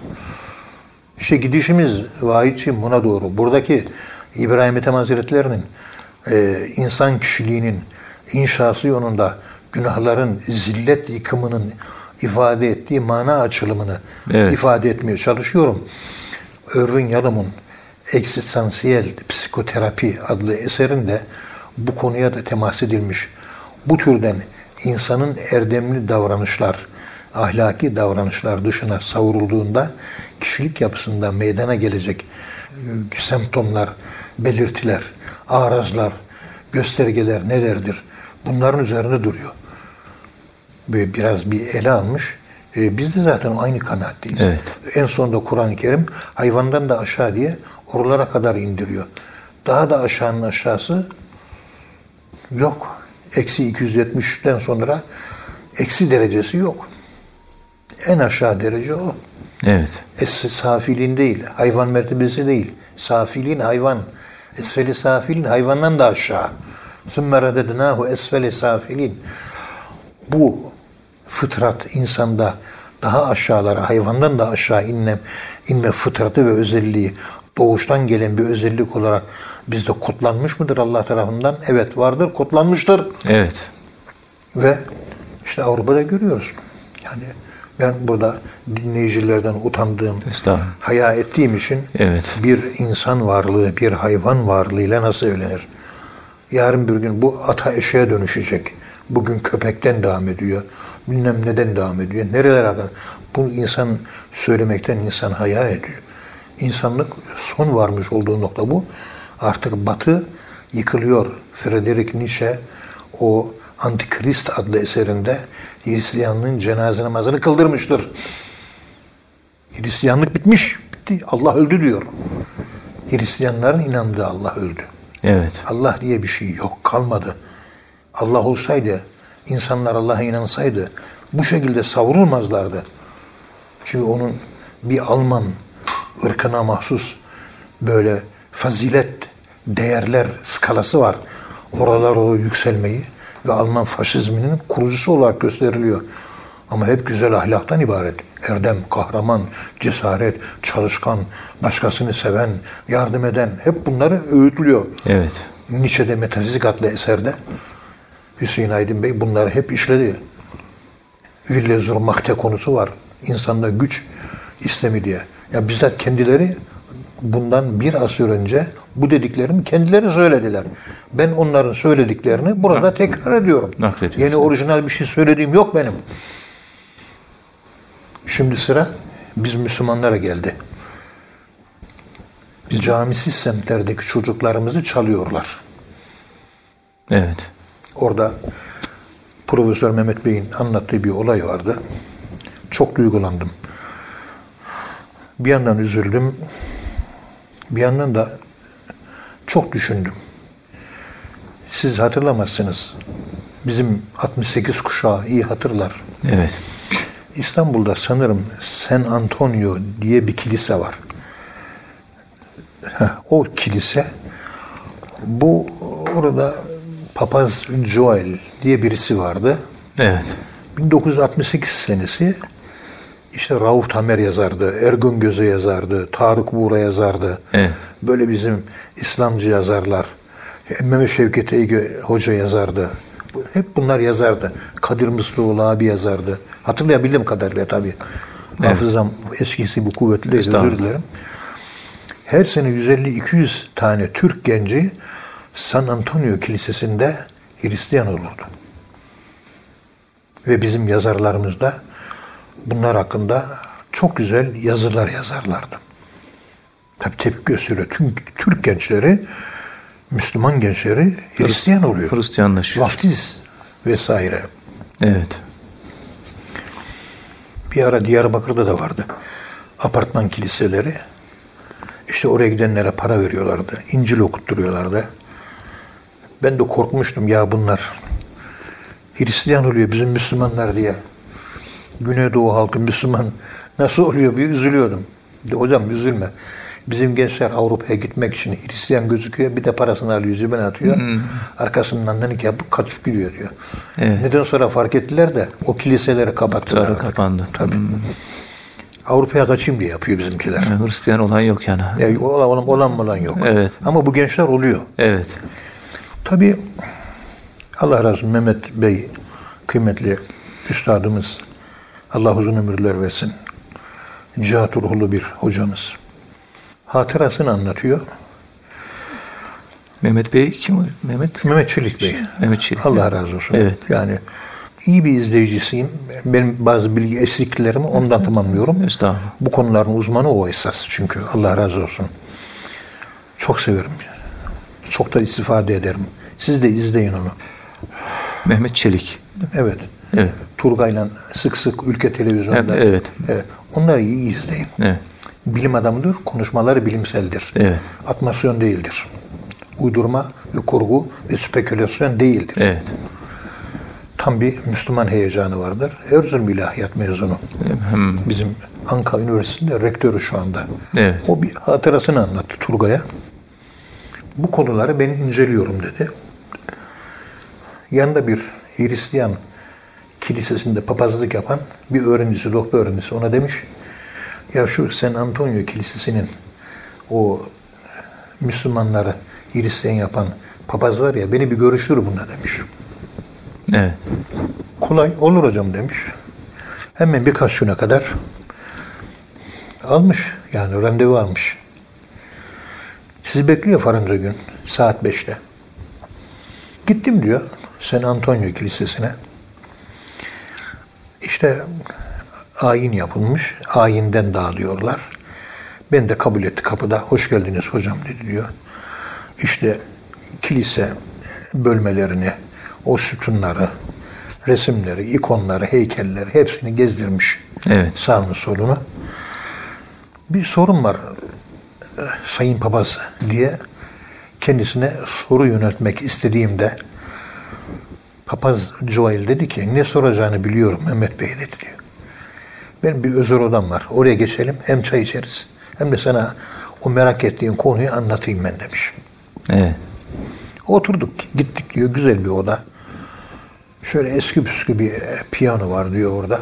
İşte gidişimiz vahidçiyim buna doğru. Buradaki İbrahim Ethem Hazretleri'nin e, insan kişiliğinin inşası yolunda günahların zillet yıkımının ifade ettiği mana açılımını Evet. ifade etmeye çalışıyorum. Irving Yalom'un Eksistansiyel Psikoterapi adlı eserinde bu konuya da temas edilmiş. Bu türden insanın erdemli davranışlar, ahlaki davranışlar dışına savrulduğunda kişilik yapısında meydana gelecek e, semptomlar, belirtiler, arazlar, göstergeler nelerdir? Bunların üzerine duruyor. Böyle biraz bir ele almış. E, biz de zaten aynı kanaatteyiz. Evet. En sonunda Kur'an-ı Kerim hayvandan da aşağı diye oralara kadar indiriyor. Daha da aşağının aşağısı yok Eksi 270'ten sonra eksi derecesi yok. En aşağı derece o. Evet. Es safiliğin değil, hayvan mertebesi değil. Safiliğin hayvan. Esfeli safilin hayvandan da aşağı. ثُمَّ رَدَدْنَاهُ esfeli safilin. Bu fıtrat insanda daha aşağılara, hayvandan da aşağı inme, inme fıtratı ve özelliği doğuştan gelen bir özellik olarak bizde kutlanmış mıdır Allah tarafından? Evet vardır, kutlanmıştır. Evet. Ve işte Avrupa'da görüyoruz. Yani ben burada dinleyicilerden utandığım, haya ettiğim için Evet. bir insan varlığı, bir hayvan varlığıyla nasıl evlenir? Yarın bir gün bu ata eşeğe dönüşecek. Bugün köpekten devam ediyor. Bilmem neden devam ediyor. Nerelere kadar? Bu insan söylemekten insan haya ediyor. İnsanlık son varmış olduğu nokta bu. Artık batı yıkılıyor. Friedrich Nietzsche o Antikrist adlı eserinde Hristiyanlığın cenaze namazını kıldırmıştır. Hristiyanlık bitmiş. Bitti. Allah öldü diyor. Hristiyanların inandığı Allah öldü. Evet. Allah diye bir şey yok. Kalmadı. Allah olsaydı, insanlar Allah'a inansaydı bu şekilde savrulmazlardı. Çünkü onun bir Alman ırkına mahsus böyle fazilet, değerler skalası var. Oralar o yükselmeyi ve Alman faşizminin kurucusu olarak gösteriliyor. Ama hep güzel ahlaktan ibaret. Erdem, kahraman, cesaret, çalışkan, başkasını seven, yardım eden hep bunları öğütlüyor. Evet. Nietzsche'de Metafizik adlı eserde Hüseyin Aydın Bey bunları hep işledi. Wille zur Macht'e konusu var. İnsanda güç istemi diye. Ya bizzat kendileri bundan bir asır önce bu dediklerimi kendileri söylediler. Ben onların söylediklerini burada tekrar ediyorum. Yeni orijinal bir şey söylediğim yok benim. Şimdi sıra biz Müslümanlara geldi. Camisiz semtlerdeki çocuklarımızı çalıyorlar. Evet. Orada Profesör Mehmet Bey'in anlattığı bir olay vardı. Çok duygulandım. Bir yandan üzüldüm. Bir yandan da çok düşündüm. Siz hatırlamazsınız. Bizim 68 kuşağı iyi hatırlar. Evet. İstanbul'da sanırım San Antonio diye bir kilise var. Heh, o kilise bu orada Papaz Joel diye birisi vardı. Evet. 1968 senesi işte Rauf Tamer yazardı, Ergun Göze yazardı, Tarık Buğra yazardı. Evet. Böyle bizim İslamcı yazarlar. Mehmet Şevket Ege Hoca yazardı. Hep bunlar yazardı. Kadir Mıslıoğlu abi yazardı. Hatırlayabildiğim kadarıyla tabii. Hafızam eskisi bu kuvvetli özür dilerim. Her sene 150-200 tane Türk genci San Antonio Kilisesi'nde Hristiyan olurdu. Ve bizim yazarlarımız da bunlar hakkında çok güzel yazılar yazarlardı. Tabii tepki gösteriyor. Tüm Türk gençleri, Müslüman gençleri Hristiyan oluyor. Hristiyanlaşıyor. Vaftiz vesaire. Evet. Bir ara Diyarbakır'da da vardı. Apartman kiliseleri. İşte oraya gidenlere para veriyorlardı. İncil okutturuyorlardı. Ben de korkmuştum ya bunlar Hristiyan oluyor bizim Müslümanlar diye. Güneydoğu halkı Müslüman nasıl oluyor bir üzülüyordum. De, hocam üzülme. Bizim gençler Avrupa'ya gitmek için Hristiyan gözüküyor. Bir de parasını alıyor, cebine atıyor. Arkasından nanik yapıp kaçıp gidiyor diyor. Evet. Neden sonra fark ettiler de o kiliseleri kapattılar. Artık. kapandı. Tabii. Avrupa'ya kaçayım diye yapıyor bizimkiler. Yani Hristiyan olan yok yani. Ya, olan, olan, olan olan yok. Evet. Ama bu gençler oluyor. Evet. Tabii Allah razı olsun Mehmet Bey kıymetli üstadımız Allah uzun ömürler versin. Cihat ruhlu bir hocamız. Hatırasını anlatıyor. Mehmet Bey kim? o? Mehmet? Mehmet Çelik Bey. Mehmet Çelik. Allah razı olsun. Evet. Yani iyi bir izleyicisiyim. Benim bazı bilgi eksikliklerimi ondan tamamlıyorum. Estağfurullah. Bu konuların uzmanı o esas çünkü. Allah razı olsun. Çok severim. Çok da istifade ederim. Siz de izleyin onu. Mehmet Çelik. Evet. Evet. Turgay'la sık sık ülke televizyonda. Evet, evet. Onları iyi izleyin. Evet. Bilim adamıdır, konuşmaları bilimseldir. Evet. Atmasyon değildir. Uydurma ve kurgu ve spekülasyon değildir. Evet. Tam bir Müslüman heyecanı vardır. Erzurum İlahiyat mezunu. Hmm. Bizim Ankara Üniversitesi'nde rektörü şu anda. Evet. O bir hatırasını anlattı Turgay'a. Bu konuları ben inceliyorum dedi. Yanında bir Hristiyan kilisesinde papazlık yapan bir öğrencisi, doktor öğrencisi ona demiş ya şu San Antonio Kilisesi'nin o Müslümanları Hristiyan yapan papaz var ya beni bir görüştür bununla demiş. Evet. Kolay olur hocam demiş. Hemen birkaç güne kadar almış. Yani randevu almış. Sizi bekliyor faranca gün saat 5'te. Gittim diyor San Antonio Kilisesi'ne. İşte ayin yapılmış. Ayinden dağılıyorlar. Ben de kabul etti kapıda. Hoş geldiniz hocam dedi diyor. İşte kilise bölmelerini, o sütunları, resimleri, ikonları, heykelleri hepsini gezdirmiş. Evet. Sağını solunu. Bir sorun var e, Sayın Papaz diye kendisine soru yöneltmek istediğimde Papaz Joel dedi ki ne soracağını biliyorum Mehmet Bey dedi diyor. Benim bir özel odam var. Oraya geçelim hem çay içeriz hem de sana o merak ettiğin konuyu anlatayım ben demiş. Evet. Oturduk, gittik diyor. Güzel bir oda. Şöyle eski püskü bir e, piyano var diyor orada.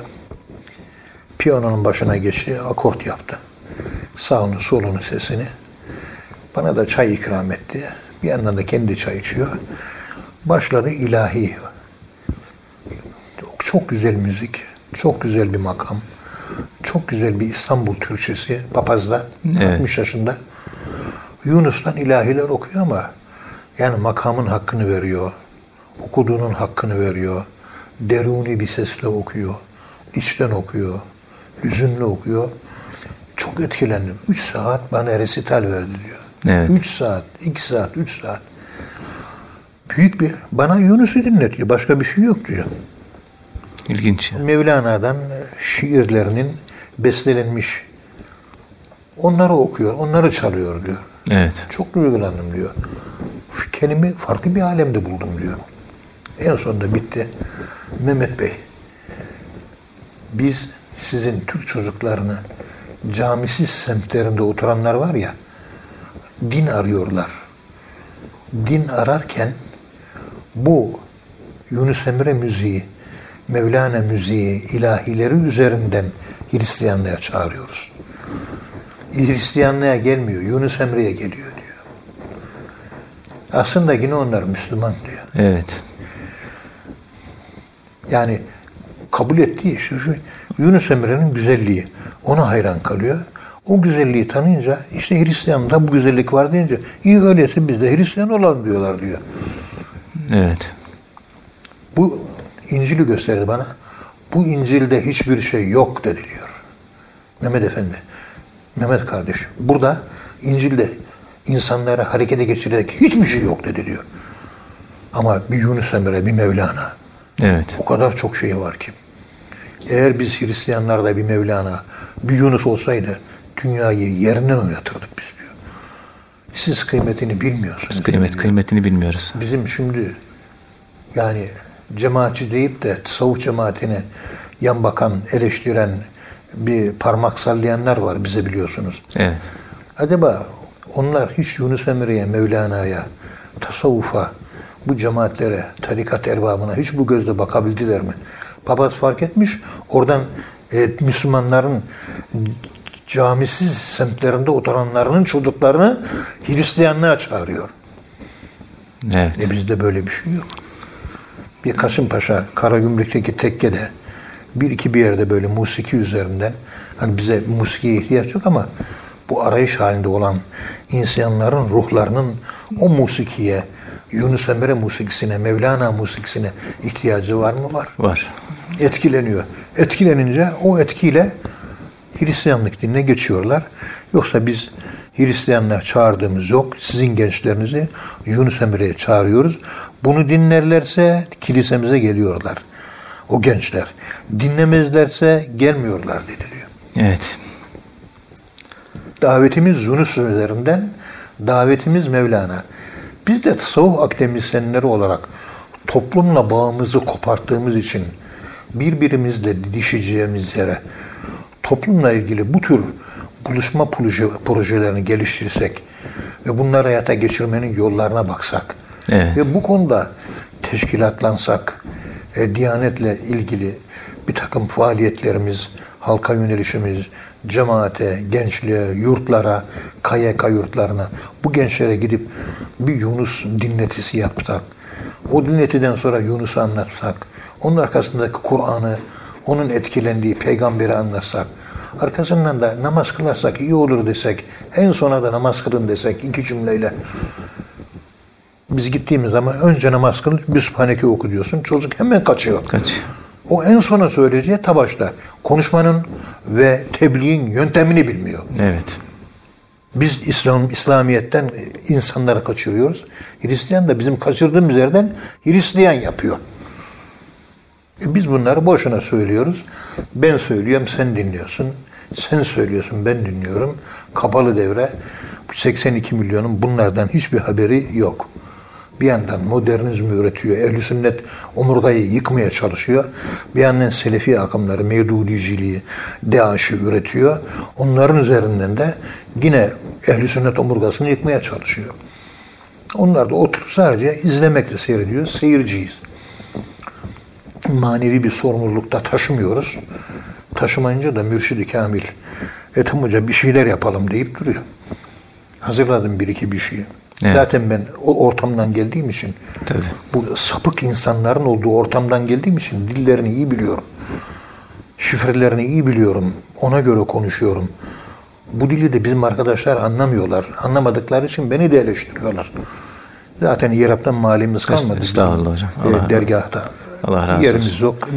Piyanonun başına geçti, akort yaptı. Sağını solunu sesini. Bana da çay ikram etti. Bir yandan da kendi çay içiyor. Başladı ilahi. Çok güzel müzik, çok güzel bir makam. Çok güzel bir İstanbul Türkçesi papazda, Evet. 60 yaşında. Yunus'tan ilahiler okuyor ama yani makamın hakkını veriyor. Okuduğunun hakkını veriyor. Deruni bir sesle okuyor. içten okuyor. Hüzünlü okuyor. Çok etkilendim. 3 saat bana resital verdi diyor. Evet. 3 saat, 2 saat, 3 saat. Büyük bir, bana Yunus'u dinletiyor. Başka bir şey yok diyor. İlginç. Mevlana'dan şiirlerinin bestelenmiş. Onları okuyor, onları çalıyor diyor. Evet. Çok duygulandım diyor. Kendimi farklı bir alemde buldum diyor. En sonunda bitti. Mehmet Bey, biz sizin Türk çocuklarını camisiz semtlerinde oturanlar var ya, din arıyorlar. Din ararken bu Yunus Emre müziği, Mevlana müziği, ilahileri üzerinden Hristiyanlığa çağırıyoruz. Hristiyanlığa gelmiyor, Yunus Emre'ye geliyor diyor. Aslında yine onlar Müslüman diyor. Evet. Yani kabul ettiği şu, şu Yunus Emre'nin güzelliği. Ona hayran kalıyor. O güzelliği tanıyınca işte Hristiyan'da bu güzellik var deyince iyi öyleyse biz de Hristiyan olalım diyorlar diyor. Evet. Bu İncil'i gösterdi bana. Bu İncil'de hiçbir şey yok dedi diyor. Mehmet Efendi. Mehmet kardeş. Burada İncil'de insanları harekete geçirecek hiçbir şey yok dedi diyor. Ama bir Yunus Emre, bir Mevlana. Evet. O kadar çok şey var ki. Eğer biz Hristiyanlarda bir Mevlana, bir Yunus olsaydı dünyayı yerinden oynatırdık biz diyor. Siz kıymetini bilmiyorsunuz. Kıymet diyor. kıymetini bilmiyoruz. Bizim şimdi yani cemaatçi deyip de tasavvuf cemaatine yan bakan, eleştiren bir parmak sallayanlar var bize biliyorsunuz. Evet. Acaba onlar hiç Yunus Emre'ye, Mevlana'ya, tasavvufa, bu cemaatlere, tarikat erbabına hiç bu gözle bakabildiler mi? Papaz fark etmiş, oradan e, Müslümanların camisiz semtlerinde oturanlarının çocuklarını Hristiyanlığa çağırıyor. Evet. E bizde böyle bir şey yok. Bir Kasımpaşa, Karagümrük'teki tekkede bir iki bir yerde böyle musiki üzerinden hani bize musikiye ihtiyaç yok ama bu arayış halinde olan insanların ruhlarının o musikiye, Yunus Emre musikisine, Mevlana musikisine ihtiyacı var mı? Var. Var. Etkileniyor. Etkilenince o etkiyle Hristiyanlık dinine geçiyorlar. Yoksa biz Hristiyanlığa çağırdığımız yok. Sizin gençlerinizi Yunus Emre'ye çağırıyoruz. Bunu dinlerlerse kilisemize geliyorlar. O gençler. Dinlemezlerse gelmiyorlar deniliyor. Evet. Davetimiz Yunus üzerinden, davetimiz Mevlana. Biz de tasavvuf akademisyenleri olarak toplumla bağımızı koparttığımız için birbirimizle didişeceğimiz yere toplumla ilgili bu tür buluşma proje, projelerini geliştirsek ve bunları hayata geçirmenin yollarına baksak Evet. ve bu konuda teşkilatlansak, e, Diyanetle ilgili bir takım faaliyetlerimiz, halka yönelişimiz, cemaate, gençliğe, yurtlara, KYK yurtlarına, bu gençlere gidip bir Yunus dinletisi yapsak, o dinletiden sonra Yunus'u anlatsak, onun arkasındaki Kur'an'ı, onun etkilendiği peygamberi anlatsak, arkasından da namaz kılarsak iyi olur desek, en sona da namaz kılın desek iki cümleyle biz gittiğimiz zaman önce namaz kıl, bir sübhaneke oku diyorsun. Çocuk hemen kaçıyor. Kaç. O en sona söyleyeceği ta başta. Konuşmanın ve tebliğin yöntemini bilmiyor. Evet. Biz İslam İslamiyet'ten insanları kaçırıyoruz. Hristiyan da bizim kaçırdığımız yerden Hristiyan yapıyor. E biz bunları boşuna söylüyoruz. Ben söylüyorum, sen dinliyorsun. Sen söylüyorsun, ben dinliyorum. Kapalı devre. Bu 82 milyonun bunlardan hiçbir haberi yok. Bir yandan modernizmi üretiyor. Ehl-i sünnet omurgayı yıkmaya çalışıyor. Bir yandan Selefi akımları, Mevdudiciliği, DAEŞ'i üretiyor. Onların üzerinden de yine ehl-i sünnet omurgasını yıkmaya çalışıyor. Onlar da oturup sadece izlemekle seyrediyor. Seyirciyiz manevi bir sorumlulukta taşımıyoruz. Taşımayınca da mürşidi kamil Ethem Hoca bir şeyler yapalım deyip duruyor. Hazırladım bir iki bir şeyi. Evet. Zaten ben o ortamdan geldiğim için Tabii. bu sapık insanların olduğu ortamdan geldiğim için dillerini iyi biliyorum. Şifrelerini iyi biliyorum. Ona göre konuşuyorum. Bu dili de bizim arkadaşlar anlamıyorlar. Anlamadıkları için beni de eleştiriyorlar. Zaten İrab'dan malimiz kalmadı. Estağfurullah hocam. Allah- dergahta. Allah razı Yerimiz olsun. yok.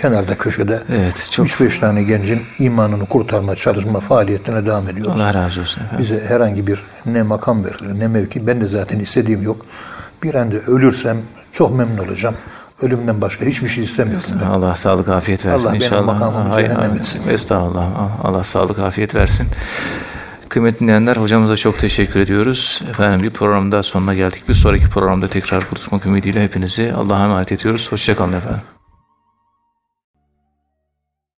Kenarda köşede Evet, çok- 3-5 tane gencin imanını kurtarma çalışma faaliyetine devam ediyoruz. Allah razı olsun efendim. Bize herhangi bir ne makam verilir ne mevki. Ben de zaten istediğim yok. Bir anda ölürsem çok memnun olacağım. Ölümden başka hiçbir şey istemiyorum. ben. Allah sağlık afiyet versin Allah benim inşallah. makamımı Ay- cehennem ay- etsin. Estağfurullah. Allah sağlık afiyet versin. Kıymetli dinleyenler hocamıza çok teşekkür ediyoruz. Efendim bir programda sonuna geldik. Bir sonraki programda tekrar buluşmak ümidiyle hepinizi Allah'a emanet ediyoruz. Hoşçakalın efendim.